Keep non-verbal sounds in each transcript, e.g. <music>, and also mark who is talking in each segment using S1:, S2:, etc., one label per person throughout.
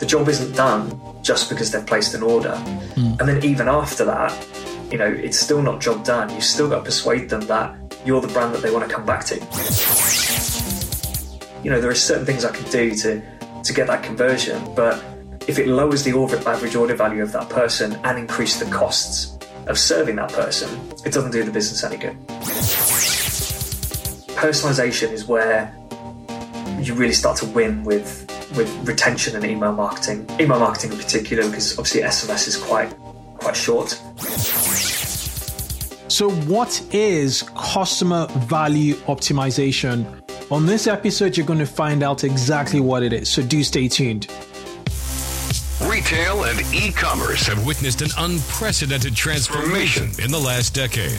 S1: the job isn't done just because they've placed an order. Mm. And then even after that, you know, it's still not job done. You've still got to persuade them that you're the brand that they want to come back to. You know, there are certain things I can do to to get that conversion, but if it lowers the average order value of that person and increase the costs of serving that person, it doesn't do the business any good. Personalization is where you really start to win with with retention and email marketing. Email marketing in particular, because obviously SMS is quite quite short.
S2: So, what is customer value optimization? On this episode, you're going to find out exactly what it is. So, do stay tuned.
S3: Retail and e commerce have witnessed an unprecedented transformation in the last decade.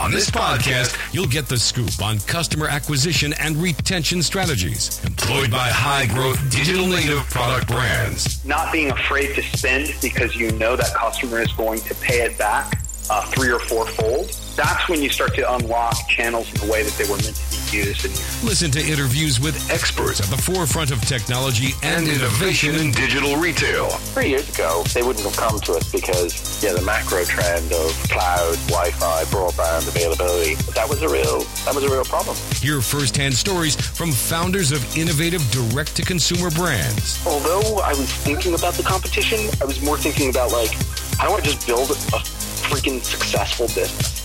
S3: On this podcast, you'll get the scoop on customer acquisition and retention strategies employed by high growth digital native product brands.
S4: Not being afraid to spend because you know that customer is going to pay it back uh, three or four fold. That's when you start to unlock channels in the way that they were meant to be. And
S3: Listen to interviews with experts at the forefront of technology and innovation in digital retail.
S5: Three years ago, they wouldn't have come to us because yeah, the macro trend of cloud, Wi-Fi, broadband availability that was a real that was a real problem.
S3: Hear firsthand stories from founders of innovative direct-to-consumer brands.
S5: Although I was thinking about the competition, I was more thinking about like how do I just build a freaking successful business?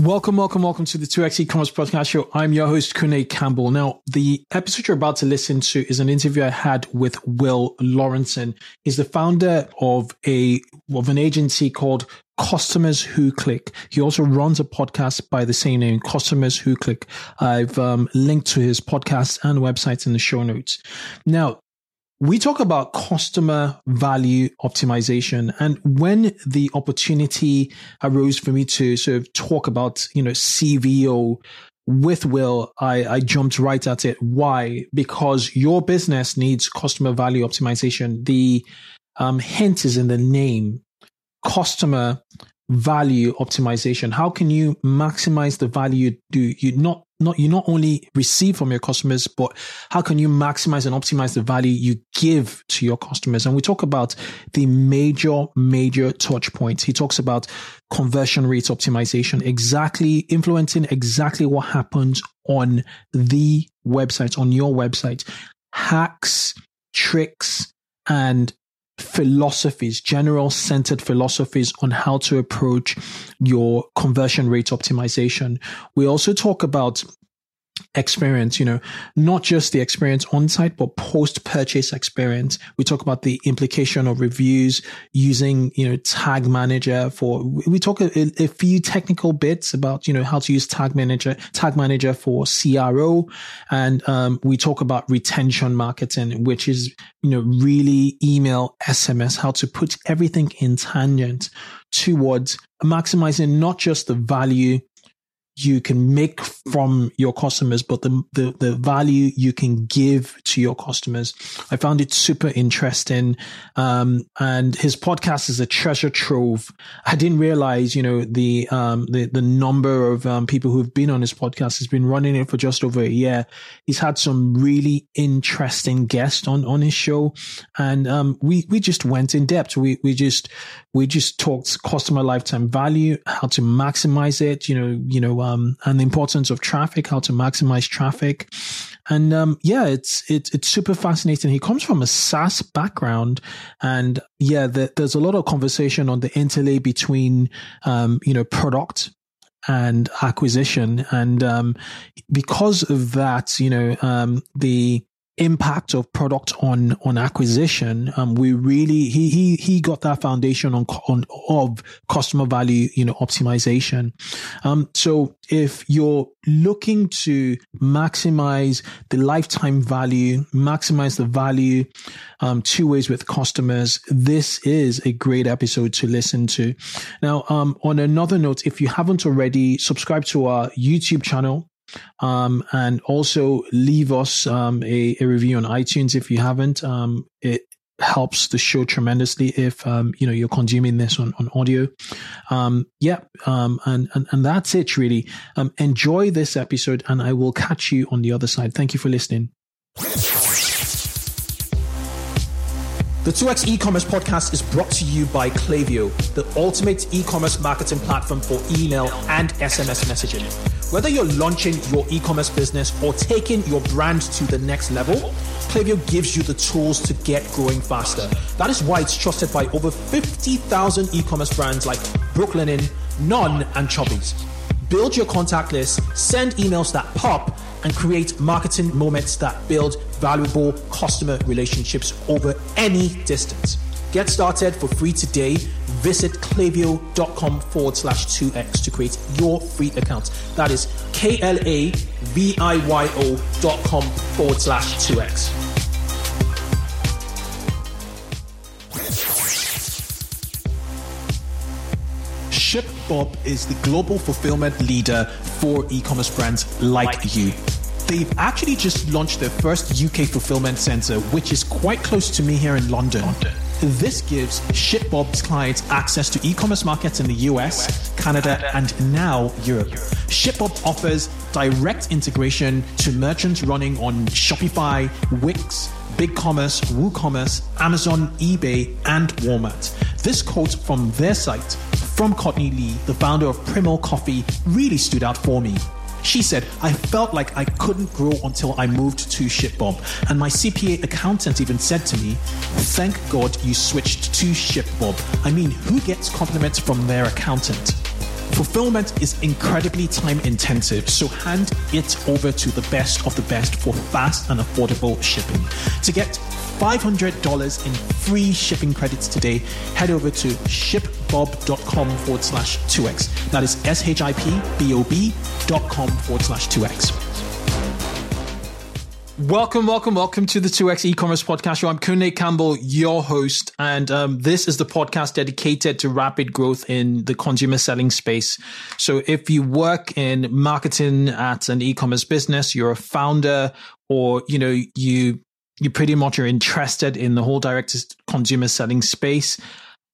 S2: Welcome, welcome, welcome to the 2x e-commerce podcast show. I'm your host, Kunle Campbell. Now, the episode you're about to listen to is an interview I had with Will Laurenson. He's the founder of a, of an agency called Customers Who Click. He also runs a podcast by the same name, Customers Who Click. I've um, linked to his podcast and websites in the show notes. Now, we talk about customer value optimization. And when the opportunity arose for me to sort of talk about, you know, CVO with Will, I, I jumped right at it. Why? Because your business needs customer value optimization. The um, hint is in the name customer value optimization. How can you maximize the value do you not not you not only receive from your customers, but how can you maximize and optimize the value you give to your customers? And we talk about the major, major touch points. He talks about conversion rate optimization, exactly influencing exactly what happens on the website, on your website, hacks, tricks, and philosophies, general centered philosophies on how to approach your conversion rate optimization. We also talk about experience, you know, not just the experience on site, but post purchase experience. We talk about the implication of reviews using, you know, tag manager for, we talk a, a, few technical bits about, you know, how to use tag manager, tag manager for CRO. And, um, we talk about retention marketing, which is, you know, really email, SMS, how to put everything in tangent towards maximizing not just the value you can make from your customers, but the, the, the value you can give to your customers. I found it super interesting. Um, and his podcast is a treasure trove. I didn't realize, you know, the, um, the, the number of, um, people who've been on his podcast. He's been running it for just over a year. He's had some really interesting guests on, on his show. And, um, we, we just went in depth. We, we just, we just talked customer lifetime value, how to maximize it, you know, you know, um, and the importance of traffic, how to maximize traffic. And, um, yeah, it's, it's, it's super fascinating. He comes from a SaaS background and yeah, the, there's a lot of conversation on the interlay between, um, you know, product and acquisition. And, um, because of that, you know, um, the, impact of product on on acquisition um we really he he he got that foundation on on of customer value you know optimization. Um so if you're looking to maximize the lifetime value maximize the value um two ways with customers this is a great episode to listen to. Now um on another note if you haven't already subscribe to our youtube channel um, and also leave us um, a, a, review on iTunes if you haven't. Um, it helps the show tremendously if um, you know you're consuming this on, on audio. Um, yeah, um, and, and and that's it really. enjoy this episode, and I will catch you on the other side. Thank you for listening. The 2x e-commerce podcast is brought to you by Klaviyo, the ultimate e-commerce marketing platform for email and SMS messaging. Whether you're launching your e-commerce business or taking your brand to the next level, Klaviyo gives you the tools to get growing faster. That is why it's trusted by over 50,000 e-commerce brands like Brooklinen, Non, and Chubbies. Build your contact list, send emails that pop, and create marketing moments that build valuable customer relationships over any distance. Get started for free today. Visit klaviyo.com forward slash 2x to create your free account. That is K L A V I Y O dot com forward slash 2x. ShipBob is the global fulfillment leader for e commerce brands like you. They've actually just launched their first UK fulfillment center, which is quite close to me here in London. London. This gives ShipBob's clients access to e-commerce markets in the US, Canada, and now Europe. ShipBob offers direct integration to merchants running on Shopify, Wix, BigCommerce, WooCommerce, Amazon, eBay, and Walmart. This quote from their site from Courtney Lee, the founder of Primal Coffee, really stood out for me. She said, I felt like I couldn't grow until I moved to ShipBob. And my CPA accountant even said to me, Thank God you switched to ShipBob. I mean, who gets compliments from their accountant? Fulfillment is incredibly time intensive, so hand it over to the best of the best for fast and affordable shipping. To get $500 in free shipping credits today, head over to shipbob.com forward slash 2x. That is S H I P B O B dot com forward slash 2x. Welcome, welcome, welcome to the 2x e-commerce podcast show. I'm Kunle Campbell, your host, and um, this is the podcast dedicated to rapid growth in the consumer selling space. So if you work in marketing at an e-commerce business, you're a founder, or you know you you pretty much are interested in the whole direct to consumer selling space,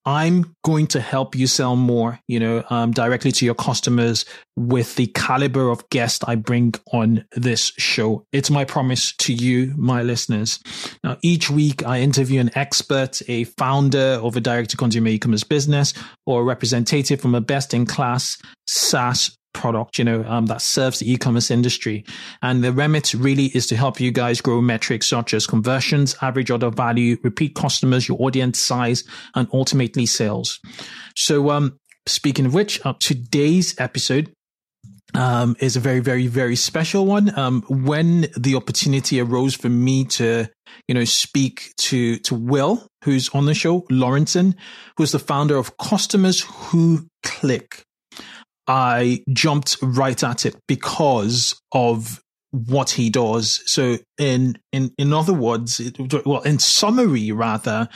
S2: I'm going to help you sell more, you know, um, directly to your customers with the caliber of guest I bring on this show. It's my promise to you, my listeners. Now, each week I interview an expert, a founder of a direct to consumer e-commerce business or a representative from a best in class SaaS product, you know, um, that serves the e-commerce industry. And the remit really is to help you guys grow metrics such as conversions, average order value, repeat customers, your audience size, and ultimately sales. So, um, speaking of which, uh, today's episode um, is a very, very, very special one. Um, when the opportunity arose for me to, you know, speak to, to Will, who's on the show, Laurenson, who's the founder of Customers Who Click. I jumped right at it because of what he does. So in in in other words, well, in summary, rather,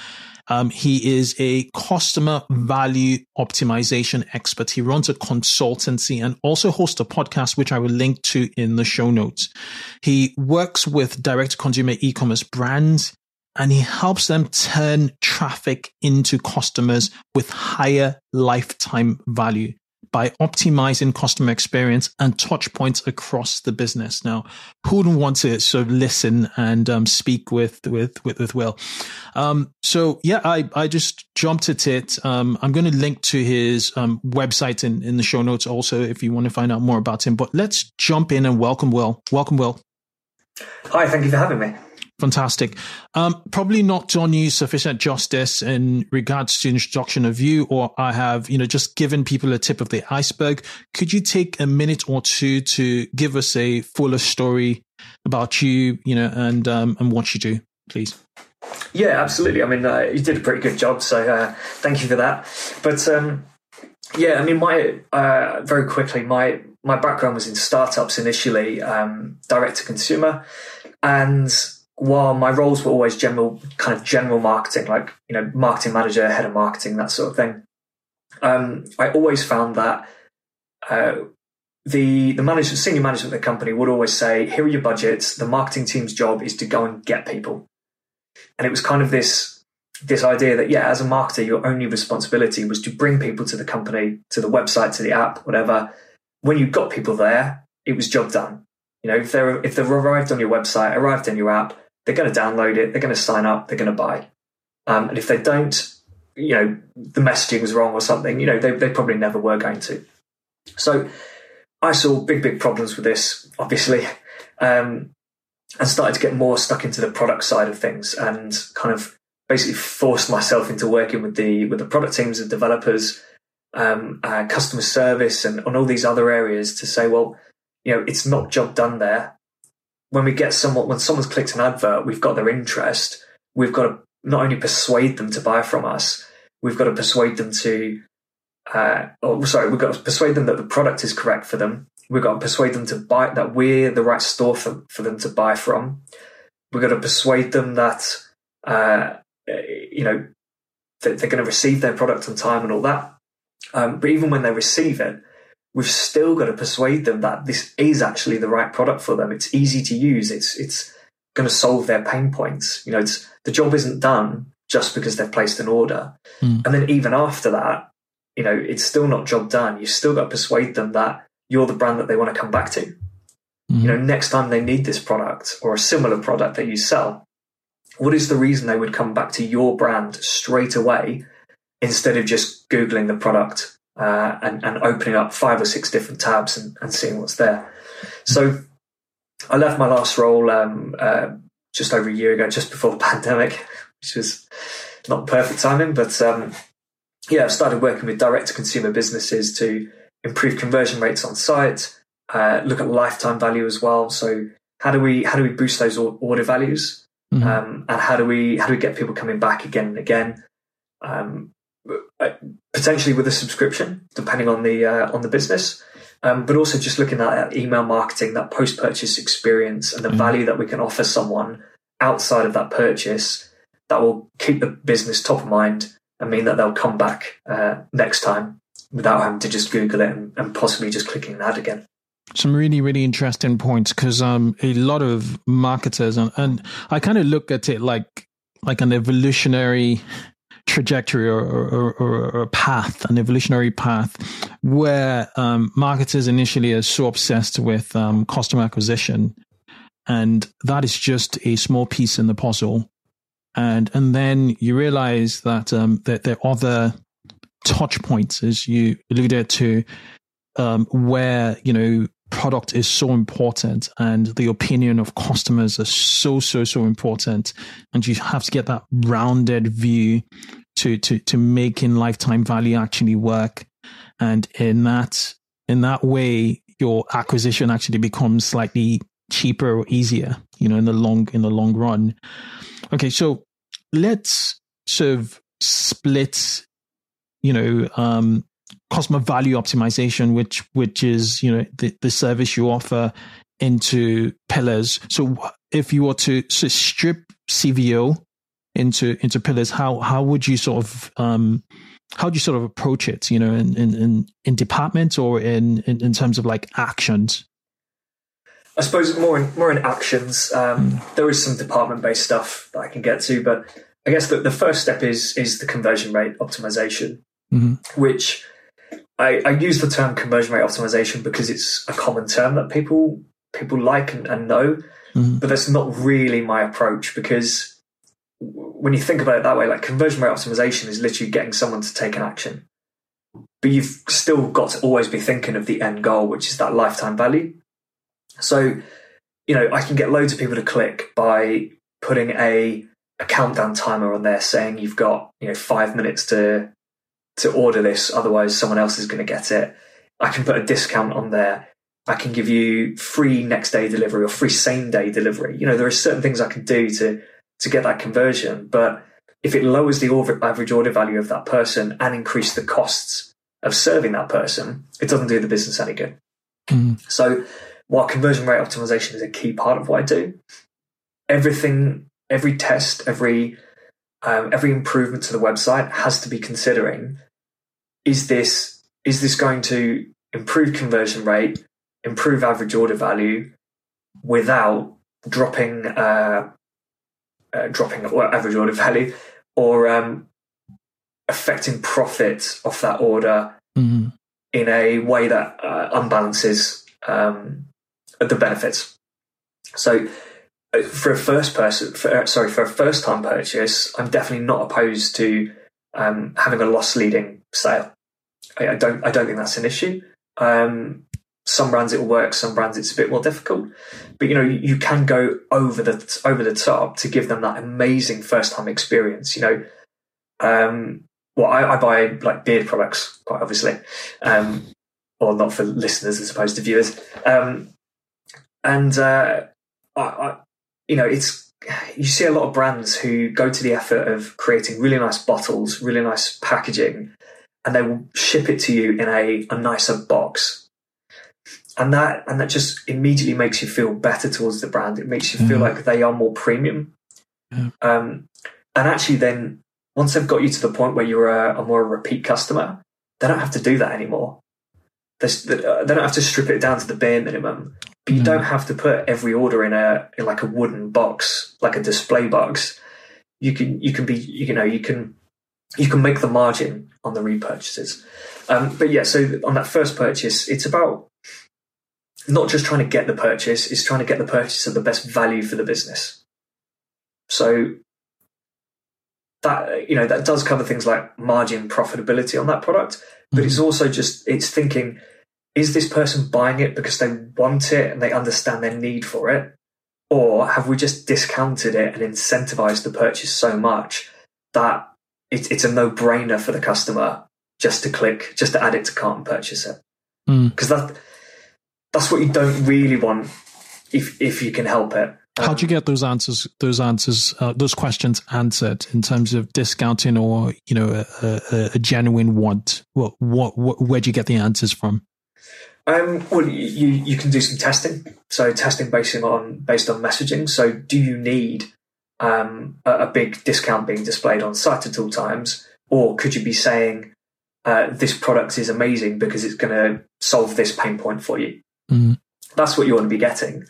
S2: um, he is a customer value optimization expert. He runs a consultancy and also hosts a podcast, which I will link to in the show notes. He works with direct consumer e-commerce brands and he helps them turn traffic into customers with higher lifetime value by optimizing customer experience and touch points across the business. Now, who wouldn't want to sort of listen and um, speak with, with, with, with Will? Um, so yeah, I, I just jumped at it. Um, I'm going to link to his um, website in, in the show notes also if you want to find out more about him. But let's jump in and welcome Will. Welcome, Will.
S1: Hi, thank you for having me.
S2: Fantastic. Um, probably not done you sufficient justice in regards to introduction of you, or I have, you know, just given people a tip of the iceberg. Could you take a minute or two to give us a fuller story about you, you know, and um, and what you do, please.
S1: Yeah, absolutely. I mean, uh, you did a pretty good job, so uh, thank you for that. But um, yeah, I mean, my uh, very quickly, my my background was in startups initially, um, direct to consumer, and while my roles were always general, kind of general marketing, like you know, marketing manager, head of marketing, that sort of thing, um, I always found that uh, the the management, senior management of the company would always say, "Here are your budgets. The marketing team's job is to go and get people." And it was kind of this this idea that yeah, as a marketer, your only responsibility was to bring people to the company, to the website, to the app, whatever. When you got people there, it was job done. You know, if they're if they've arrived on your website, arrived in your app, they're going to download it, they're going to sign up, they're going to buy. Um, and if they don't, you know, the messaging was wrong or something, you know, they, they probably never were going to. So I saw big, big problems with this, obviously, um, and started to get more stuck into the product side of things and kind of basically forced myself into working with the with the product teams of developers, um, uh, customer service, and on all these other areas to say, well, you know, it's not job done there when we get someone when someone's clicked an advert, we've got their interest. We've got to not only persuade them to buy from us, we've got to persuade them to. Uh, or sorry, we've got to persuade them that the product is correct for them. We've got to persuade them to buy that we're the right store for, for them to buy from. We've got to persuade them that uh, you know that they're going to receive their product on time and all that. Um, but even when they receive it, we've still got to persuade them that this is actually the right product for them. It's easy to use. It's it's going to solve their pain points. You know, it's the job isn't done just because they've placed an order. Mm. And then even after that, you know, it's still not job done. You've still got to persuade them that you're the brand that they want to come back to. Mm. You know, next time they need this product or a similar product that you sell, what is the reason they would come back to your brand straight away instead of just Googling the product uh, and, and, opening up five or six different tabs and, and, seeing what's there. So I left my last role um, uh, just over a year ago, just before the <laughs> pandemic, which was not perfect timing, but um, yeah, I started working with direct to consumer businesses to improve conversion rates on site, uh, look at lifetime value as well. So how do we how do we boost those order values, mm-hmm. um, and how do we how do we get people coming back again and again? Um, potentially with a subscription, depending on the uh, on the business. Um, but also just looking at email marketing, that post purchase experience, and the mm. value that we can offer someone outside of that purchase that will keep the business top of mind and mean that they'll come back uh, next time without having to just Google it and, and, possibly just clicking an ad again.
S2: Some really, really interesting points because um, a lot of marketers and, and I kind of look at it like like an evolutionary trajectory or, or, or, or, a path, an evolutionary path, where um, marketers initially are so obsessed with um, customer acquisition, and that is just a small piece in the puzzle. And and then you realize that um, that there are other touch points, as you alluded to, um, where you know product is so important and the opinion of customers is so so so important. And you have to get that rounded view to to to making lifetime value actually work. And in that in that way your acquisition actually becomes slightly cheaper or easier you know in the long in the long run. Okay so let's sort of split you know um customer value optimization, which which is you know the, the service you offer into pillars. So if you were to so strip CVO into into pillars, how how would you sort of um, how do you sort of approach it? You know, in in in, departments or in, in, in terms of like actions.
S1: I suppose more in more in actions. Um, mm. There is some department based stuff that I can get to, but I guess the, the first step is is the conversion rate optimization, mm-hmm. which I, I, use the term conversion rate optimization because it's a common term that people people like and, and know, mm-hmm. but that's not really my approach because when you think about it that way, like conversion rate optimization is literally getting someone to take an action, but you've still got to always be thinking of the end goal, which is that lifetime value. So, you know, I can get loads of people to click by putting a a countdown timer on there saying you've got you know five minutes to to order this, otherwise someone else is going to get it. I can put a discount on there. I can give you free next day delivery or free same day delivery. You know, there are certain things I can do to to get that conversion, but if it lowers the average order value of that person and increase the costs of serving that person, it doesn't do the business any good. Mm. So, while conversion rate optimization is a key part of what I do, everything, every test, every um, every improvement to the website has to be considering: is this is this going to improve conversion rate, improve average order value, without dropping uh, uh, dropping average order <laughs> value or um, affecting profits off that order mm-hmm. in a way that uh, unbalances um, the benefits. So, uh, for a first person, for, uh, sorry, for a first time purchase, I'm definitely not opposed to um, having a loss leading sale. I, I, don't, I don't think that's an issue. Um, some brands it will work, some brands it's a bit more difficult. But you know, you can go over the over the top to give them that amazing first time experience. You know, um, well, I, I, buy like beard products, quite obviously, um, or not for listeners as opposed to viewers. Um, and uh, I, I, you know, it's you see a lot of brands who go to the effort of creating really nice bottles, really nice packaging, and they will ship it to you in a, a nicer box and that and that just immediately makes you feel better towards the brand. It makes you feel mm-hmm. like they are more premium. Yeah. Um, and actually, then once they've got you to the point where you're a, a more repeat customer, they don't have to do that anymore. They, they don't have to strip it down to the bare minimum. But you mm-hmm. don't have to put every order in a in like a wooden box, like a display box. You can you can be you know you can you can make the margin on the repurchases. Um, but yeah, so on that first purchase, it's about not just trying to get the purchase, it's trying to get the purchase at the best value for the business. So that you know that does cover things like margin profitability on that product, but mm-hmm. it's also just it's thinking is this person buying it because they want it and they understand their need for it or have we just discounted it and incentivized the purchase so much that it, it's a no-brainer for the customer just to click just to add it to cart and purchase it because mm. that that's what you don't really want if if you can help it.
S2: Um, How do you get those answers? Those answers, uh, those questions answered in terms of discounting, or you know, a, a, a genuine want. What, what, what, where do you get the answers from?
S1: Um, well, you you can do some testing. So testing based on based on messaging. So do you need um, a, big discount being displayed on site at all times, or could you be saying uh, this product is amazing because it's going to solve this pain point for you? Mm. That's what you want to be getting.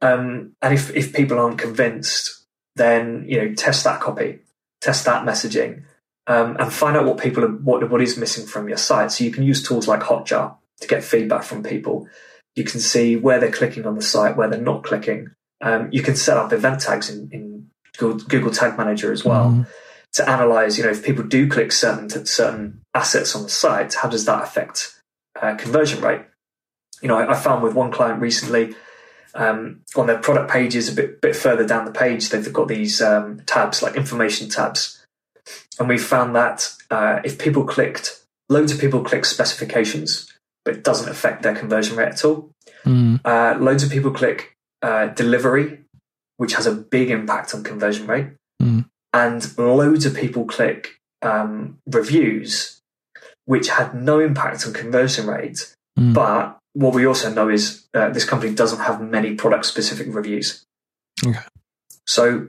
S1: Um, and if, if people aren't convinced, then you know test that copy, test that messaging, um, and find out what people are, what what is missing from your site. So you can use tools like Hotjar to get feedback from people. You can see where they're clicking on the site, where they're not clicking. Um, you can set up event tags in, in Google, Google, Tag Manager as well mm. to analyze. You know, if people do click certain certain assets on the site, how does that affect uh, conversion rate? you know, I, I found with one client recently um, on their product pages, a bit bit further down the page, they've got these um, tabs like information tabs, and we found that uh, if people clicked, loads of people click specifications, but it doesn't affect their conversion rate at all. Mm. Uh, loads of people click uh, delivery, which has a big impact on conversion rate, mm. and loads of people click um, reviews, which had no impact on conversion rate, mm. but what we also know is uh, this company doesn't have many product specific reviews. Okay. So,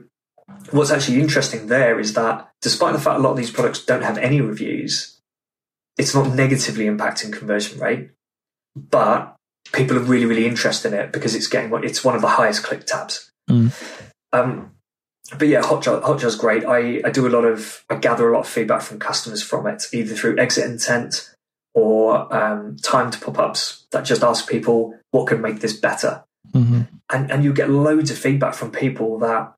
S1: what's actually interesting there is that despite the fact a lot of these products don't have any reviews, it's not negatively impacting conversion rate, but people are really, really interested in it because it's getting it's one of the highest click tabs. Mm. Um, but yeah, Hotjar, Hotjar's great. I, I do a lot of, I gather a lot of feedback from customers from it, either through exit intent or um, timed pop-ups that just ask people what could make this better mm-hmm. and and you get loads of feedback from people that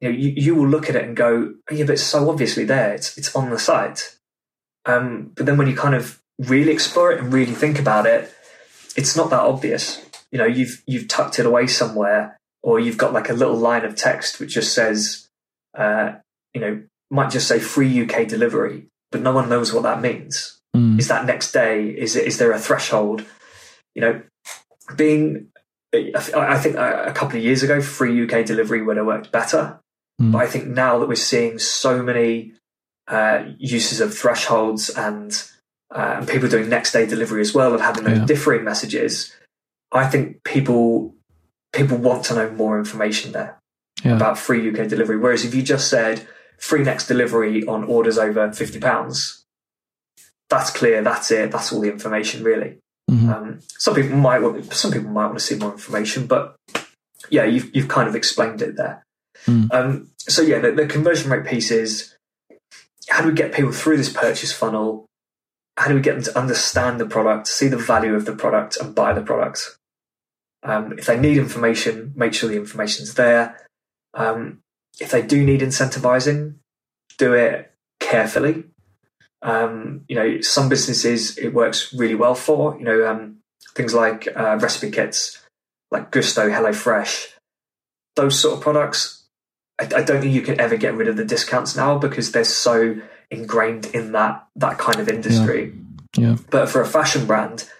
S1: you know you, you will look at it and go yeah but it's so obviously there it's it's on the site um, but then when you kind of really explore it and really think about it it's not that obvious you know you've you've tucked it away somewhere or you've got like a little line of text which just says uh, you know might just say free uk delivery but no one knows what that means Mm. Is that next day? Is it, is there a threshold? You know, being, I think a couple of years ago, free UK delivery would have worked better. Mm. But I think now that we're seeing so many uh, uses of thresholds and uh, people doing next day delivery as well and having those yeah. differing messages, I think people people want to know more information there yeah. about free UK delivery. Whereas if you just said free next delivery on orders over fifty pounds, that's clear. That's it. That's all the information really. Mm-hmm. Um, some people might want, some people might want to see more information, but yeah, you've you've kind of explained it there. Mm. Um, so yeah, the, the, conversion rate piece is how do we get people through this purchase funnel? How do we get them to understand the product, see the value of the product, and buy the product? Um, if they need information, make sure the information's there. Um, if they do need incentivizing, do it carefully. Um, you know, some businesses it works really well for. You know, um, things like uh, recipe kits, like Gousto, HelloFresh, those sort of products. I, I, don't think you can ever get rid of the discounts now because they're so ingrained in that that kind of industry.
S2: Yeah. yeah.
S1: But for a fashion brand,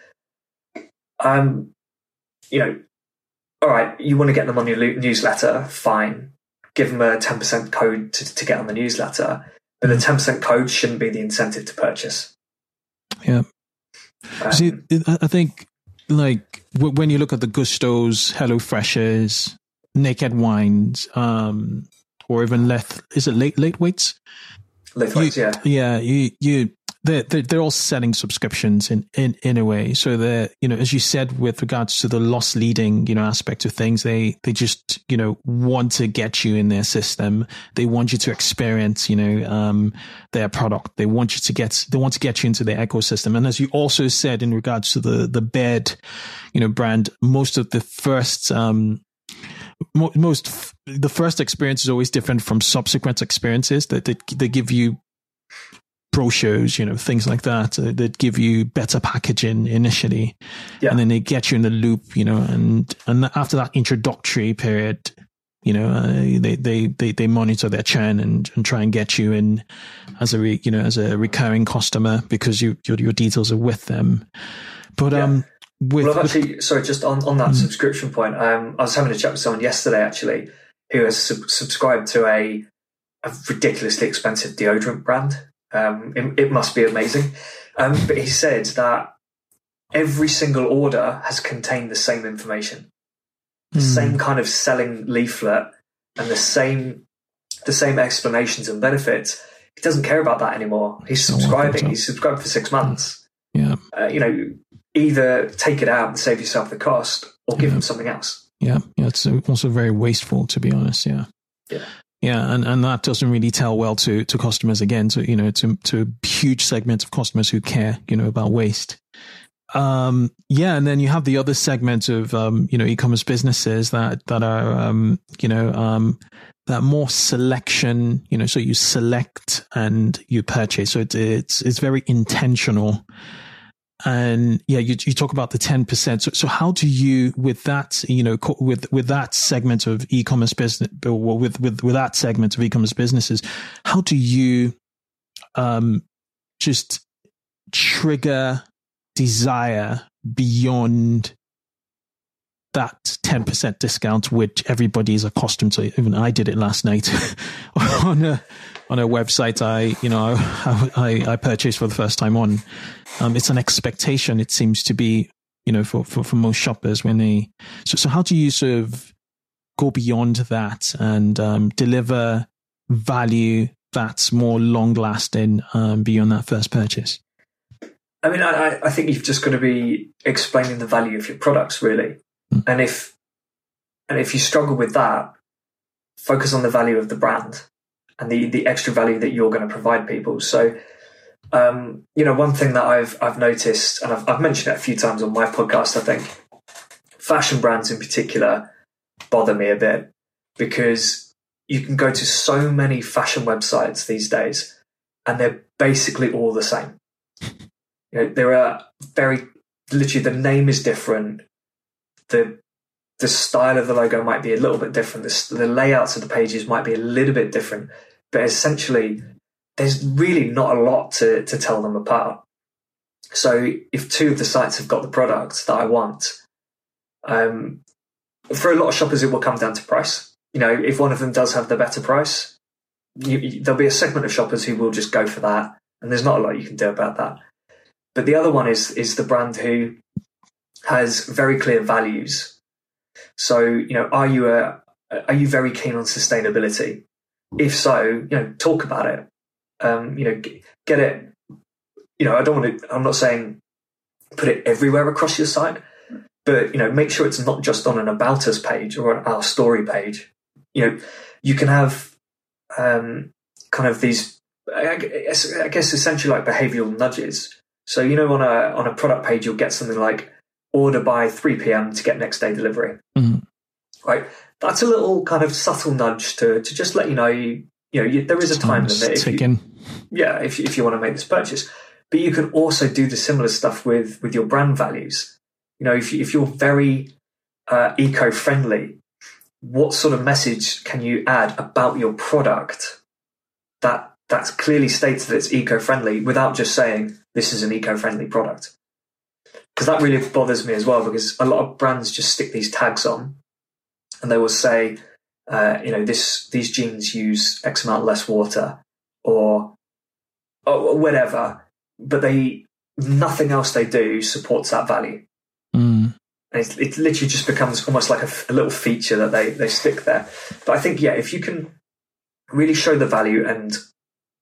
S1: um, you know, all right, you want to get them on your newsletter, fine. Give them a 10% code to, to get on the newsletter, but the 10% code shouldn't be the incentive to purchase.
S2: Yeah. Um, See, I think like when you look at the Goustos, Hello Freshes, Naked Wines, um, or even Leth, is it late late weights?
S1: Late weights, yeah. Yeah,
S2: you you they're, they're, all selling subscriptions in, in, in a way. So they're, you know, as you said, with regards to the loss leading, you know, aspect of things, they, they just, you know, want to get you in their system. They want you to experience, you know, um, their product. They want you to get, they want to get you into their ecosystem. And as you also said in regards to the, the bed, you know, brand, most of the first, um, most the first experience is always different from subsequent experiences that they, they give you brochures, you know, things like that uh, that give you better packaging initially, yeah. and then they get you in the loop, you know, and and after that introductory period, you know, uh, they, they they they monitor their churn and and try and get you in as a re, you know as a recurring customer because you your your details are with them, but yeah. um. With,
S1: well, I've actually, with, sorry, just on, on that mm. subscription point, um, I was having a chat with someone yesterday actually who has sub- subscribed to a, a ridiculously expensive deodorant brand um, it, it, must be amazing. Um, but he said that every single order has contained the same information, the mm. same kind of selling leaflet, and the same the same explanations and benefits. He doesn't care about that anymore. He's subscribing. He's subscribed for six months.
S2: Yeah.
S1: Uh, you know, either take it out and save yourself the cost, or give yeah. him something else.
S2: Yeah, yeah. It's also very wasteful, to be honest. Yeah.
S1: Yeah.
S2: Yeah, and, and that doesn't really tell well to, to customers again, to you know, to to huge segments of customers who care, you know, about waste. Um, yeah, and then you have the other segment of um, you know, e-commerce businesses that that are um, you know, um, that more selection, you know, so you select and you purchase. So it's it's it's very intentional and yeah, you, you talk about the 10%. So, so how do you, with that, you know, with, with that segment of e-commerce business, well, with, with, with that segment of e-commerce businesses, how do you, um, just trigger desire beyond that 10% discount, which everybody is accustomed to. Even I did it last night <laughs> on a, on a website I, you know, I, I, purchased for the first time on. Um, it's an expectation. It seems to be, you know, for, for, for most shoppers when they, so, so how do you sort of go beyond that and, um, deliver value that's more long lasting, um, beyond that first purchase?
S1: I mean, I, I think you've just got to be explaining the value of your products really. Mm. And if, and if you struggle with that, focus on the value of the brand and the the extra value that you're going to provide people. So, um, you know, one thing that I've I've noticed, and I've, I've mentioned it a few times on my podcast, I think, fashion brands in particular bother me a bit because you can go to so many fashion websites these days, and they're basically all the same. You know, there are very literally the name is different, the the style of the logo might be a little bit different. The, the, layouts of the pages might be a little bit different, but essentially, there's really not a lot to, to tell them apart. So if two of the sites have got the product that I want, Um, for a lot of shoppers, it will come down to price. You know, if one of them does have the better price, you, you, there'll be a segment of shoppers who will just go for that, and there's not a lot you can do about that. But the other one is is the brand who has very clear values. So, you know, are you a are you very keen on sustainability? If so, you know, talk about it. Um, you know, get it. You know, I don't want to. I'm not saying put it everywhere across your site, but you know, make sure it's not just on an about us page or an our story page. You know, you can have um, kind of these, I guess, I guess, essentially like behavioral nudges. So you know, on a on a product page, you'll get something like order by 3 p.m. to get next day delivery.
S2: Mhm.
S1: Right, that's a little kind of subtle nudge to to just let you know you you know you, there is a time
S2: Time's
S1: limit. If you-
S2: ticking.
S1: yeah, if you, if you want to make this purchase. But you can also do the similar stuff with with your brand values. You know, if you, if you're very uh, eco friendly, what sort of message can you add about your product that that's clearly states that it's eco friendly without just saying this is an eco friendly product? Because that really bothers me as well. Because a lot of brands just stick these tags on, and they will say, uh, you know, this these jeans use X amount less water, or or whatever, but they nothing else they do supports that value.
S2: Mm.
S1: And it, it literally just becomes almost like a little feature that they, they stick there. But I think, yeah, if you can really show the value and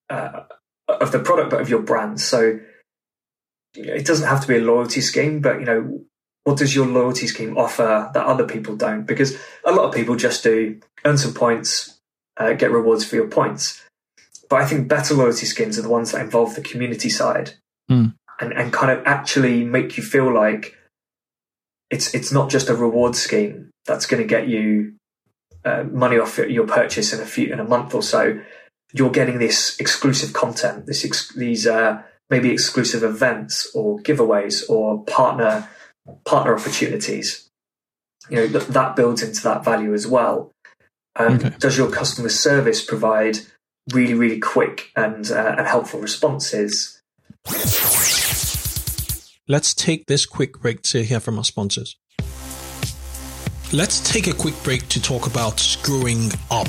S1: uh, of the product, but of your brand. So it doesn't have to be a loyalty scheme, but you know, what does your loyalty scheme offer that other people don't? Because a lot of people just do earn some points, uh, get rewards for your points. But I think better loyalty schemes are the ones that involve the community side
S2: Hmm.
S1: and, and kind of actually make you feel like it's it's not just a reward scheme that's going to get you uh, money off your purchase in a few in a month or so. You're getting this exclusive content, this ex- these uh, maybe exclusive events or giveaways or partner partner opportunities. You know th- that builds into that value as well. Um,
S2: Okay.
S1: Does your customer service provide really really quick and uh, and helpful responses?
S2: Let's take this quick break to hear from our sponsors. Let's take a quick break to talk about screwing up.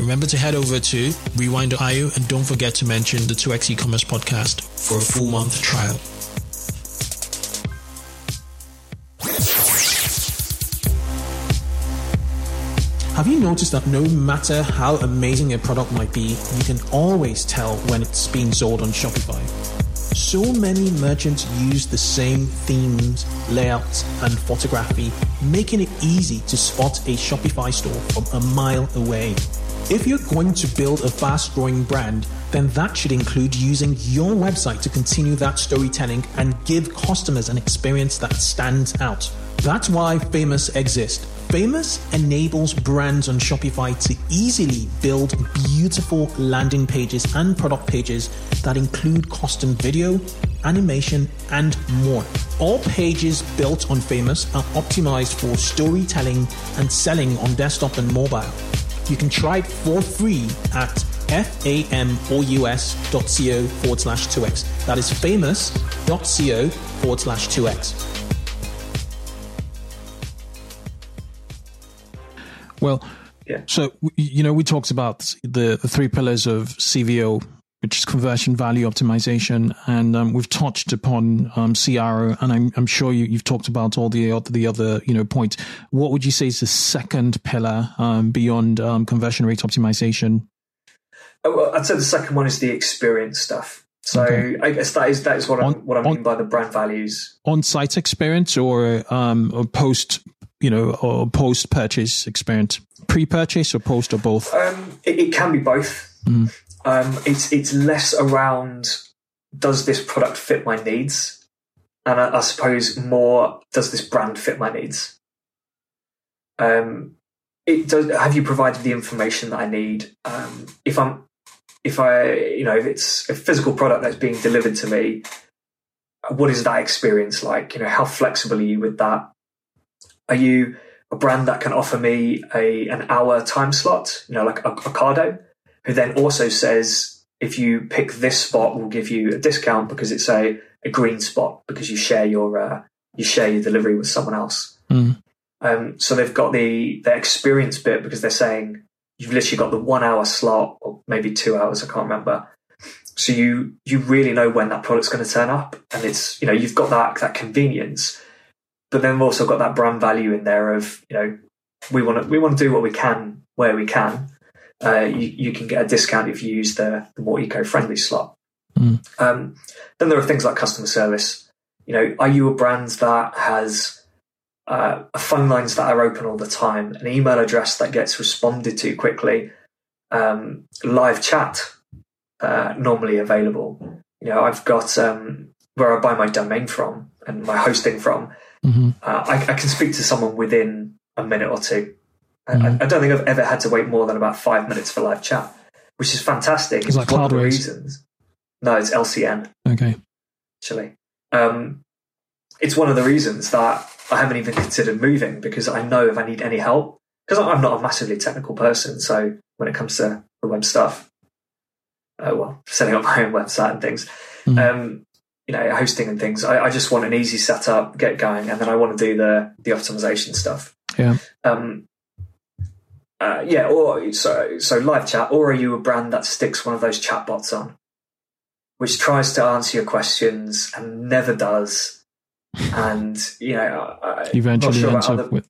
S2: Remember to head over to rewind.io and don't forget to mention the 2x e-commerce podcast for a full month trial. Have you noticed that no matter how amazing a product might be, you can always tell when it's being sold on Shopify? So many merchants use the same themes, layouts, and photography, making it easy to spot a Shopify store from a mile away. If you're going to build a fast growing brand, then that should include using your website to continue that storytelling and give customers an experience that stands out. That's why Famous exists. Famous enables brands on Shopify to easily build beautiful landing pages and product pages that include custom video, animation, and more. All pages built on Famous are optimized for storytelling and selling on desktop and mobile. You can try it for free at F-A-M-O-U-S dot co forward slash 2x. That is famous dot co forward slash 2x. Well, yeah. so, you know, we talked about the, the three pillars of CVO which is conversion value optimization. And um, we've touched upon um, CRO, and I'm, I'm sure you, have talked about all the other, the other you know points. What would you say is the second pillar um, beyond um, conversion rate optimization?
S1: Well, I'd say the second one is the experience stuff. So okay. I guess that is that is what, on, I'm, what I mean on, by the brand values.
S2: On-site experience or, um, or post, you know, or post purchase experience, pre-purchase or post or both.
S1: Um, it, it, can be both. Mm. Um, it's it's less around does this product fit my needs, and I, I suppose more does this brand fit my needs. Um, it does. Have you provided the information that I need? Um, if I'm, if I, you know, if it's a physical product that's being delivered to me, what is that experience like? You know, how flexible are you with that? Are you a brand that can offer me a an hour time slot? You know, like a, Ocado who then also says if you pick this spot, we'll give you a discount because it's a, a green spot because you share your uh, you share your delivery with someone else. Mm. Um, so they've got the the experience bit because they're saying you've literally got the one hour slot or maybe two hours, I can't remember. So you you really know when that product's going to turn up, and it's you know you've got that that convenience, but then we've also got that brand value in there of you know we want to we want to do what we can where we can, uh, you, you, can get a discount if you use the, the more eco-friendly slot. Mm. Um, then there are things like customer service. You know, are you a brand that has uh, phone lines that are open all the time, an email address that gets responded to quickly, um, live chat uh, normally available? You know, I've got um, where I buy my domain from and my hosting from. Mm-hmm. Uh, I, I can speak to someone within a minute or two Mm. I, I, don't think I've ever had to wait more than about five minutes for live chat, which is fantastic.
S2: It's like one of the reasons.
S1: No, it's LCN.
S2: Okay.
S1: Actually, um, it's one of the reasons that I haven't even considered moving because I know if I need any help, because I'm not a massively technical person. So when it comes to the web stuff, uh, well, setting up my own website and things, mm. um, you know, hosting and things, I, I, just want an easy setup, get going, and then I want to do the the optimization stuff.
S2: Yeah.
S1: Um, uh, yeah, or so so live chat, or are you a brand that sticks one of those chatbots on, which tries to answer your questions and never does, and you know, I,
S2: eventually sure ends other, up with.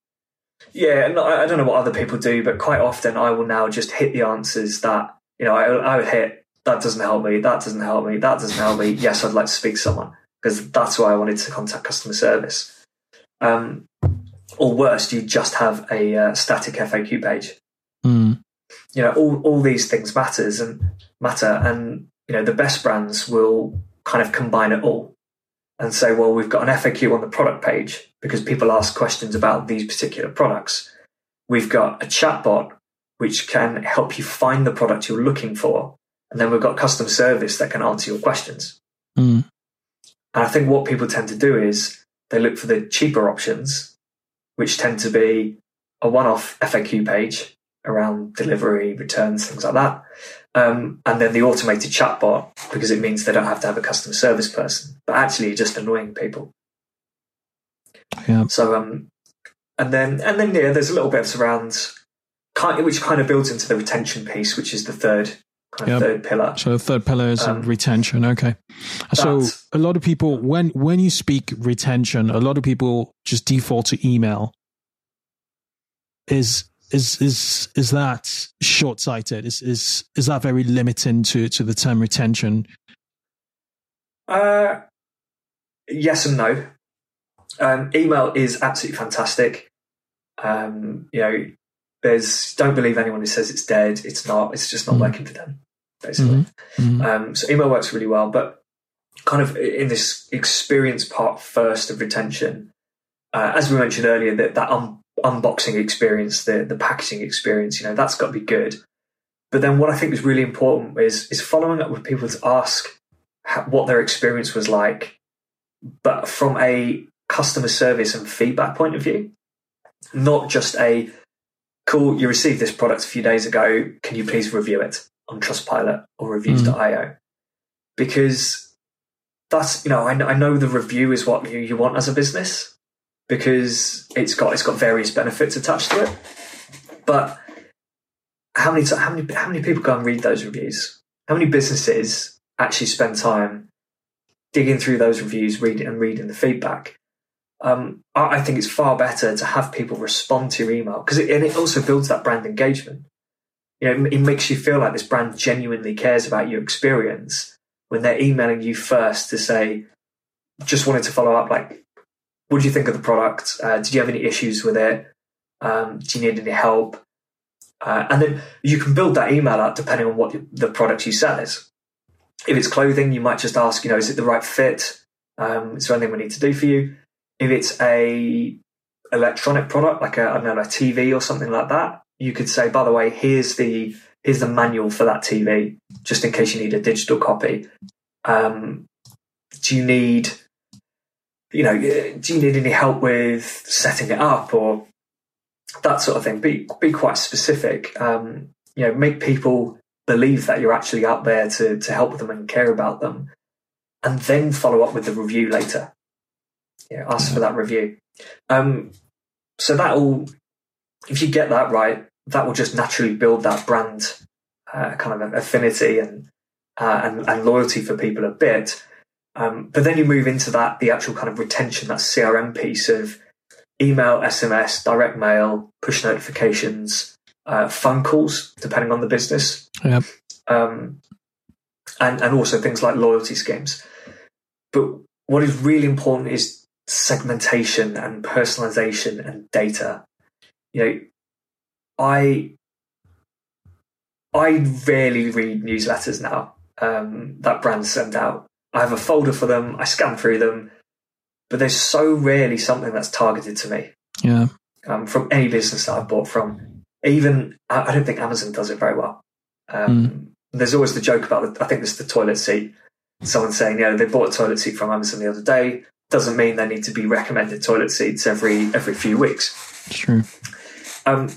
S1: Yeah, no, I don't know what other people do, but quite often I will now just hit the answers that you know I, I would hit. That doesn't help me. That doesn't help me. That doesn't help me. Yes, I'd like to speak to someone because that's why I wanted to contact customer service. Um, or worse, you just have a uh, static FAQ page.
S2: Mm.
S1: You know, all all these things matters and matter, and you know the best brands will kind of combine it all and say, well, we've got an FAQ on the product page because people ask questions about these particular products. We've got a chatbot which can help you find the product you're looking for, and then we've got custom service that can answer your questions.
S2: Mm.
S1: And I think what people tend to do is they look for the cheaper options which tend to be a one-off FAQ page around delivery, returns, things like that. Um, and then the automated chatbot because it means they don't have to have a customer service person, but actually you're just annoying people.
S2: Yeah.
S1: So um, and then and then yeah, there's a little bit around kind which kind of builds into the retention piece, which is the third kind yep. third pillar.
S2: So the third pillar is um, retention. Okay. So a lot of people, when when you speak retention, a lot of people just default to email. Is is is is that short sighted? Is is is that very limiting to to the term retention?
S1: Uh, yes and no. Um, email is absolutely fantastic. Um, you know, there's don't believe anyone who says it's dead. It's not. It's just not mm-hmm. working for them, basically. Mm-hmm. mm-hmm. Um, so email works really well, but kind of in this experience part first of retention, uh, as we mentioned earlier, that that un- unboxing experience, the the packaging experience, you know, that's got to be good. But then what I think is really important is is following up with people to ask how, what their experience was like, but from a customer service and feedback point of view, not just a cool, you received this product a few days ago. Can you please review it? on Trustpilot or reviews.io mm. because that's you know I, I know the review is what you, you want as a business because it's got it's got various benefits attached to it. But how many how many how many people go and read those reviews? How many businesses actually spend time digging through those reviews, reading and reading the feedback? Um, I, think it's far better to have people respond to your email because it, and it also builds that brand engagement. You know, it, it makes you feel like this brand genuinely cares about your experience when they're emailing you first to say, just wanted to follow up, like, what do you think of the product? Uh, did you have any issues with it? Um, do you need any help? Uh, and then you can build that email out depending on what the product you sell is. If it's clothing, you might just ask, you know, is it the right fit? Um, is there anything we need to do for you? If it's a electronic product, like a, I don't know, a TV or something like that, you could say, by the way, here's the here's the manual for that TV, just in case you need a digital copy. Um, do you need, you know, do you need any help with setting it up or that sort of thing? Be be quite specific. Um, you know, make people believe that you're actually out there to to help them and care about them, and then follow up with the review later. Yeah, ask for that review. Um, so that will, if you get that right, that will just naturally build that brand uh, kind of affinity and, uh, and, and loyalty for people a bit. Um, but then you move into that the actual kind of retention, that CRM piece of email, SMS, direct mail, push notifications, uh, phone calls, depending on the business.
S2: Yep.
S1: Um, and, and also things like loyalty schemes. But what is really important is segmentation and personalization and data. You know, I I rarely read newsletters now um, that brands send out. I have a folder for them. I scan through them, but there's so rarely something that's targeted to me.
S2: Yeah.
S1: Um, from any business that I've bought from, even I, don't think Amazon does it very well. Um, mm. There's always the joke about the, I think it's the toilet seat. Someone saying, yeah, they bought a toilet seat from Amazon the other day. Doesn't mean they need to be recommended toilet seats every every few weeks.
S2: True.
S1: Um,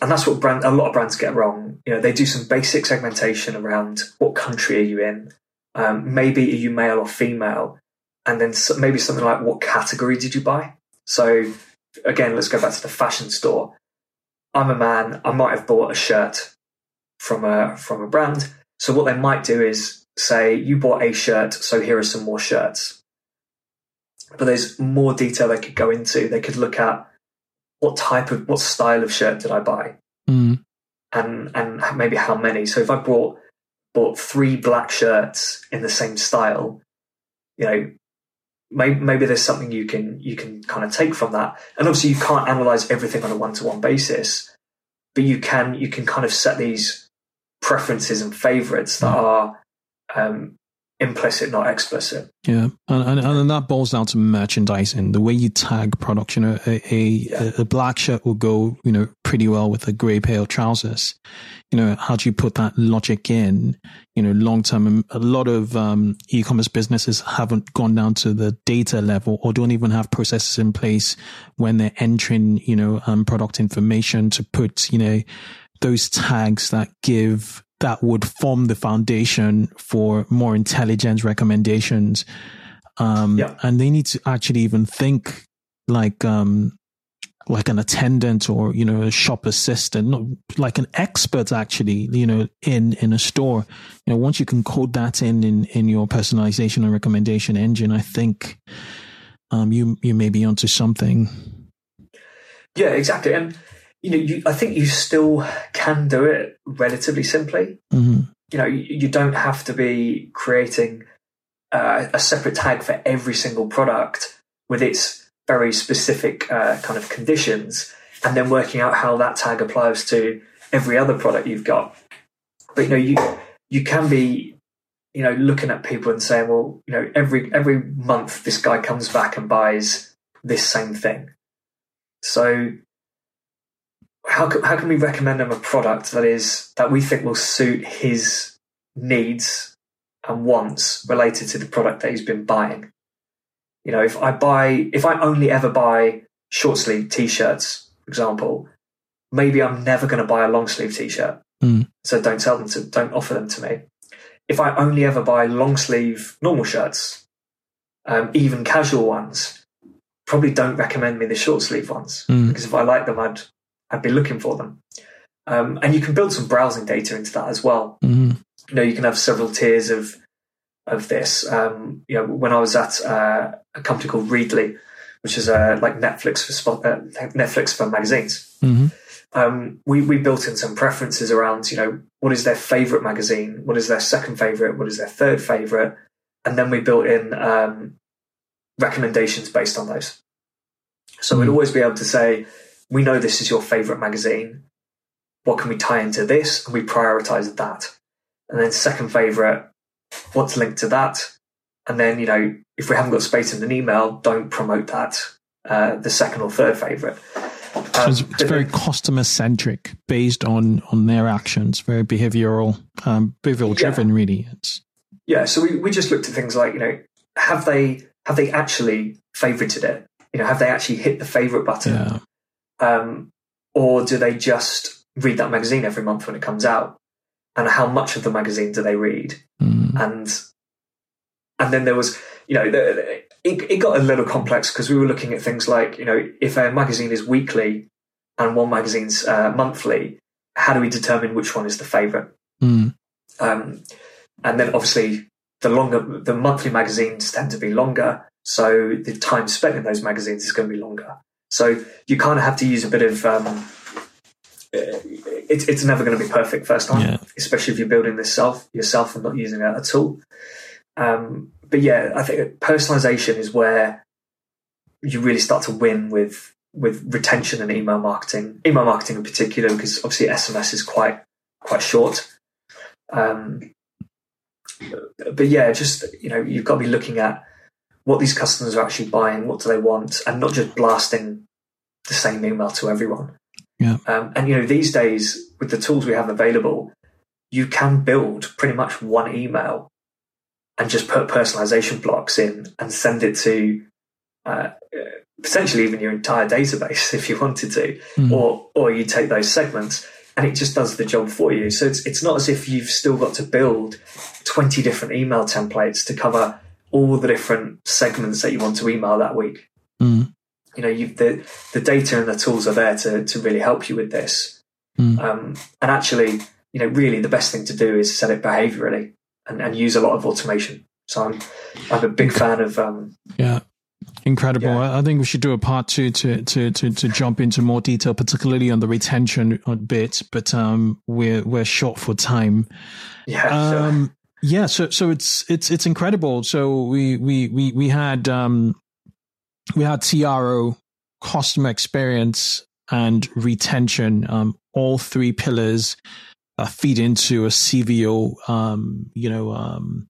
S1: and that's what brand a lot of brands get wrong. You know, they do some basic segmentation around what country are you in, um, maybe are you male or female, and then maybe something like what category did you buy. So again, let's go back to the fashion store. I'm a man. I might have bought a shirt from a from a brand. So what they might do is say you bought a shirt, so here are some more shirts. But there's more detail they could go into. They could look at what type of what style of shirt did I buy,
S2: mm.
S1: and and maybe how many. So if I bought bought three black shirts in the same style, you know, maybe, maybe there's something you can you can kind of take from that. And obviously, you can't analyze everything on a one to one basis, but you can you can kind of set these preferences and favorites that mm. are um, implicit, not explicit.
S2: Yeah, and, and, and that boils down to merchandising, the way you tag products. You know, a a, yeah. a, black shirt will go, you know, pretty well with a grey pair of trousers. You know, how do you put that logic in? You know, long term, a lot of um, e-commerce businesses haven't gone down to the data level or don't even have processes in place when they're entering, you know, um, product information to put, you know, those tags that give that would form the foundation for more intelligent recommendations. Um, yeah. and they need to actually even think like, um, like an attendant or, you know, a shop assistant, not like an expert actually, you know, in, in a store. You know, once you can code that in, in, in your personalization and recommendation engine, I think, um, you, you may be onto something.
S1: Yeah, exactly. And, you know, you, I think you still can do it relatively simply.
S2: Mm-hmm.
S1: You know, you, you, don't have to be creating uh, a separate tag for every single product with its very specific uh, kind of conditions, and then working out how that tag applies to every other product you've got. But you know, you you can be, you know, looking at people and saying, well, you know, every every month this guy comes back and buys this same thing. So how can, how can we recommend him a product that is that we think will suit his needs and wants related to the product that he's been buying? You know, if I buy, if I only ever buy short sleeve t-shirts, for example, maybe I'm never going to buy a long sleeve t-shirt
S2: Mm.
S1: So don't tell them to, don't offer them to me. If I only ever buy long sleeve normal shirts, um, even casual ones, probably don't recommend me the short sleeve ones
S2: Mm.
S1: because if I like them, I'd I'd be looking for them. Um, and you can build some browsing data into that as well.
S2: Mhm.
S1: You know, you can have several tiers of of this. Um, you know, when I was at uh, a company called Readly, which is uh, like Netflix for spot, uh, Netflix for magazines,
S2: Mhm.
S1: um, we we built in some preferences around you know what is their favorite magazine, what is their second favorite, what is their third favorite, and then we built in um, recommendations based on those. So we'd
S2: Mm.
S1: always be able to say, we know this is your favorite magazine. What can we tie into this? And we prioritize that. And then second favorite, what's linked to that? And then, you know, if we haven't got space in an email, don't promote that, uh, the second or third favorite.
S2: So
S1: Um,
S2: it's, it's very customer centric, based on on their actions, very behavioral, um, behavioral driven. Really, it's
S1: Yeah, so we, we just looked at things like, you know, have they have they actually favorited it? You know, have they actually hit the favorite button?
S2: yeah,
S1: Um, or do they just read that magazine every month when it comes out? And how much of the magazine do they read?
S2: Mm.
S1: And and then there was, you know, the, it, it got a little complex because we were looking at things like, you know, if a magazine is weekly and one magazine's uh, monthly, how do we determine which one is the favorite?
S2: Mm.
S1: Um, and then obviously the longer the monthly magazines tend to be longer, so the time spent in those magazines is going to be longer. So you kind of have to use a bit of. Um, uh, it's it's never going to be perfect first time,
S2: Yeah.
S1: especially if you're building this self yourself and not using a, a tool. Um, but yeah, I think personalization is where you really start to win with with retention and email marketing. Email marketing in particular, because obviously SMS is quite quite short. Um, but yeah, just you know, you've got to be looking at what these customers are actually buying, what do they want, and not just blasting the same email to everyone.
S2: Yeah.
S1: Um, and you know, these days with the tools we have available, you can build pretty much one email and just put personalization blocks in and send it to uh, potentially even your entire database <laughs> if you wanted to,
S2: Mm.
S1: or or you take those segments and it just does the job for you. So it's it's not as if you've still got to build twenty different email templates to cover all the different segments that you want to email that week.
S2: Mm.
S1: You know, you the the data and the tools are there to to really help you with this.
S2: Mm.
S1: Um, and actually, you know, really the best thing to do is set it behaviorally and, and use a lot of automation. So I'm I'm a big fan of um,
S2: Yeah. Incredible.
S1: Yeah.
S2: I think we should do a part two to, to, to, to jump into more detail, particularly on the retention bit, but um, we're, we're short for time.
S1: yeah.
S2: Um, yeah. So, so it's, it's, it's incredible. So we, we, we, we had, um, we had CRO, customer experience and retention, um, all three pillars uh, feed into a CVO, um, you know, um,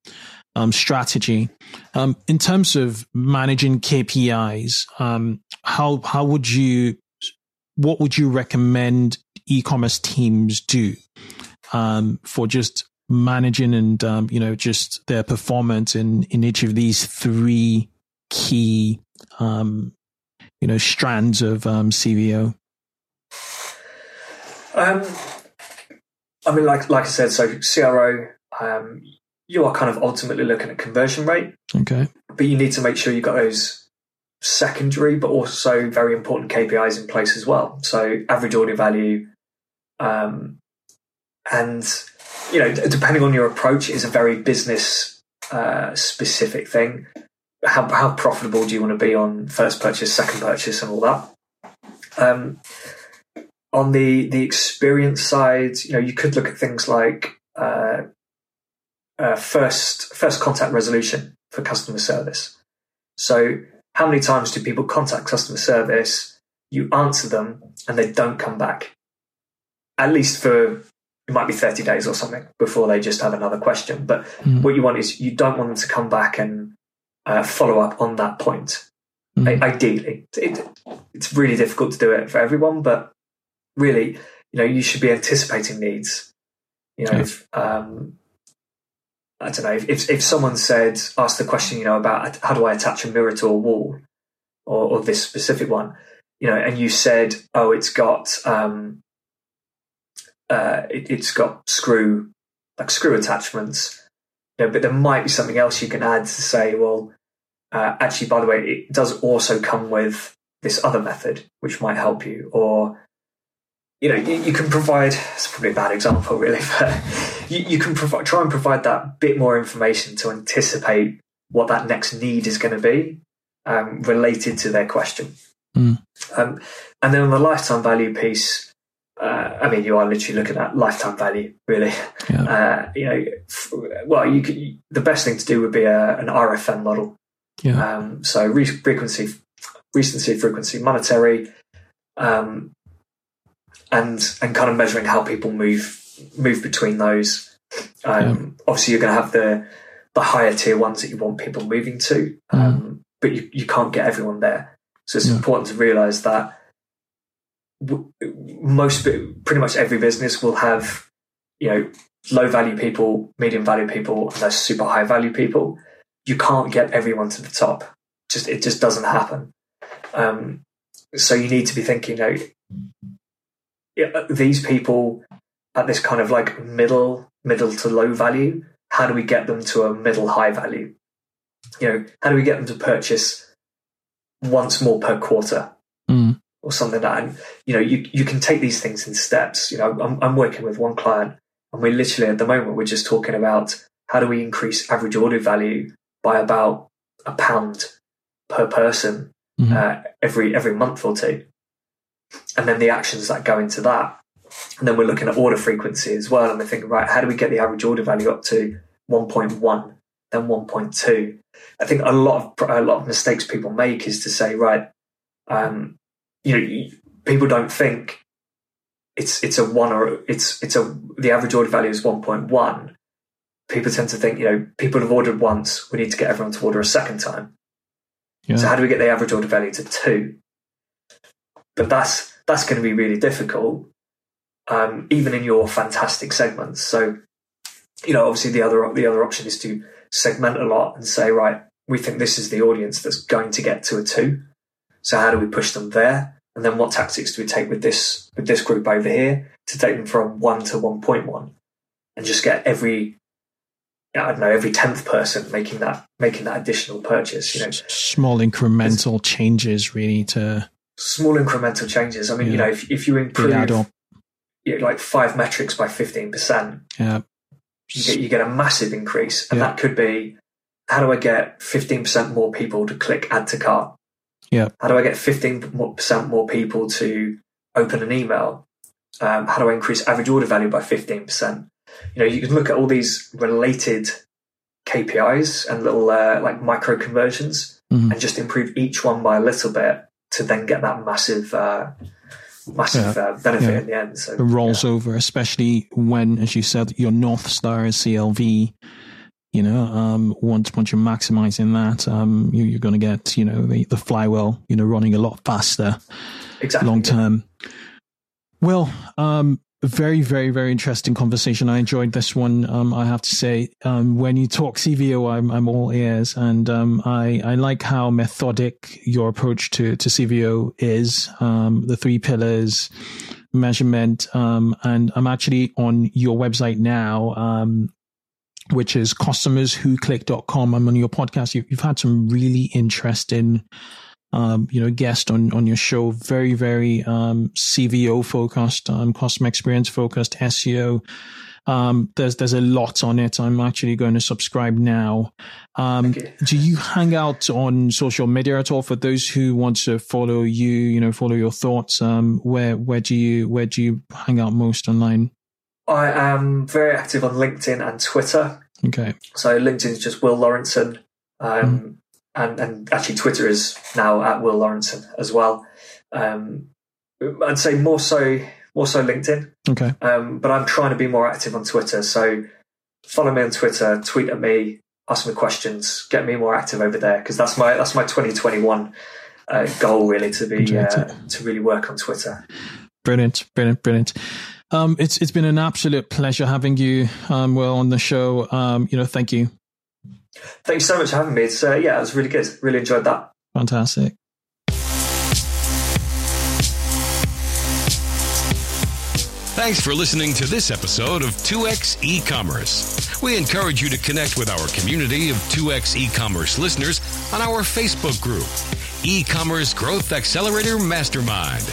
S2: um, strategy. Um, in terms of managing KPIs, um, how how would you what would you recommend e-commerce teams do um, for just managing and um, you know just their performance in in each of these three key um, you know strands of um, CVO?
S1: Um, I mean, like like I said, so CRO, um, you are kind of ultimately looking at conversion rate,
S2: Okay.
S1: but you need to make sure you've got those secondary, but also very important KPIs in place as well. So average order value, um, and you know, d- depending on your approach, is a very business uh, specific thing. How how profitable do you want to be on first purchase, second purchase, and all that? Um, on the the experience side, you know, you could look at things like uh, uh, first first contact resolution for customer service. So, how many times do people contact customer service? You answer them, and they don't come back. At least for it might be thirty days or something before they just have another question. But
S2: Mm.
S1: what you want is you don't want them to come back and uh, follow up on that point
S2: Mm.
S1: I- ideally. It, it's really difficult to do it for everyone, but really, you know, you should be anticipating needs. You know,
S2: Yeah.
S1: if, um, I don't know, if, if, if someone said, asked the question, you know, about how do I attach a mirror to a wall or, or this specific one, you know, and you said, oh, it's got, um, uh, it, has got screw like screw attachments, you know, but there might be something else you can add to say, well, uh, actually, by the way, it does also come with this other method, which might help you, or you know, you, you, can provide. It's probably a bad example, really, <laughs> but you, you can provide, try and provide that bit more information to anticipate what that next need is going to be um, related to their question. Mm. Um, and then on the lifetime value piece, uh, I mean, you are literally looking at lifetime value, really. Yeah. Uh, you know, f- well, you could, the best thing to do would be a, an RFM model. Yeah. Um, so re- frequency, recency, frequency, monetary, um, and and kind of measuring how people move move between those. Um, yeah. Obviously, you're going to have the the higher tier ones that you want people moving to, mm. but you, you can't get everyone there. So it's yeah. important to realize that most pretty much every business will have you know low value people, medium value people, and those super high value people. You can't get everyone to the top. Just it just doesn't happen. Um, so you need to be thinking, you know, these people at this kind of like middle middle to low value. How do we get them to a middle high value? You know, how do we get them to purchase once more per quarter? Mm or something like that. And you know, you you can take these things in steps. You know, I'm, I'm working with one client, and we're literally at the moment we're just talking about how do we increase average order value by about a pound per person mm-hmm. uh, every every month or two, and then the actions that go into that. And then we're looking at order frequency as well, and we're thinking, right, how do we get the average order value up to 1.1, then 1.2? I think a lot of a lot of mistakes people make is to say, right, um, you know, people don't think it's it's a one or it's it's a the average order value is one point one. People tend to think, you know, people have ordered once, we need to get everyone to order a second time. Yeah. So how do we get the average order value to two? But that's that's going to be really difficult, um, even in your fantastic segments. So, you know, obviously the other the other option is to segment a lot and say, right, we think this is the audience that's going to get to a two. So how do we push them there? And then what tactics do we take with this with this group over here to take them from one to one point one, and just get every I don't know every tenth person making that making that additional purchase. You know,
S2: small incremental changes really to
S1: small incremental changes. I mean, yeah. you know, if if you improve you know, like five metrics by fifteen percent,
S2: yeah,
S1: you get you get a massive increase, and yeah. that could be how do I get fifteen percent more people to click add to cart?
S2: Yeah.
S1: How do I get 15% more people to open an email? Um, how do I increase average order value by 15%? You know, you can look at all these related KPIs and little uh, like micro conversions mm-hmm. and just improve each one by a little bit to then get that massive, uh, massive yeah. uh, benefit yeah. in the end. So
S2: it rolls yeah. over, especially when, as you said, your North Star is CLV you know, um, once once you're maximizing that, um, you, are going to get you know the, the flywheel you know running a lot faster,
S1: exactly
S2: long term. Well, um, very very very interesting conversation. I enjoyed this one. Um, I have to say, um, when you talk CVO, I'm I'm all ears, and um, I I like how methodic your approach to to CVO is. Um, the three pillars measurement um, and i'm actually on your website now um, which is customerswhoclick.com. I'm on your podcast. You've, you've had some really interesting, um, you know, guest on, on your show. Very, very, um, CVO focused, um, customer experience focused, SEO. Um, there's, there's a lot on it. I'm actually going to subscribe now. Um, okay. do you hang out on social media at all for those who want to follow you, you know, follow your thoughts? Um, where, where do you, where do you hang out most online?
S1: I am very active on LinkedIn and Twitter.
S2: Okay.
S1: So LinkedIn is just Will Laurenson, um, mm. And and actually Twitter is now at Will Laurenson as well. Um, I'd say more so more so LinkedIn.
S2: Okay.
S1: Um, but I'm trying to be more active on Twitter. So follow me on Twitter, tweet at me, ask me questions, get me more active over there because that's my that's my 2021 uh, goal really to be uh, to really work on Twitter.
S2: Brilliant, brilliant, brilliant. Um, it's it's been an absolute pleasure having you, um, Will, on the show. Um, you know, thank you.
S1: Thanks so much for having me. It's uh, yeah, it was really good. Really enjoyed that.
S2: Fantastic.
S3: Thanks for listening to this episode of 2X E-Commerce. We encourage you to connect with our community of 2X E-Commerce listeners on our Facebook group, E-Commerce Growth Accelerator Mastermind.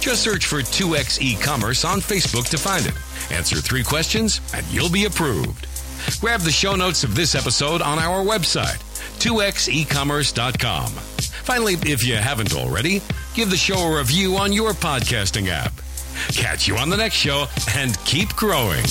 S3: Just search for 2X E-Commerce on Facebook to find it. Answer three questions and you'll be approved. Grab the show notes of this episode on our website, 2xecommerce.com. Finally, if you haven't already, give the show a review on your podcasting app. Catch you on the next show and keep growing.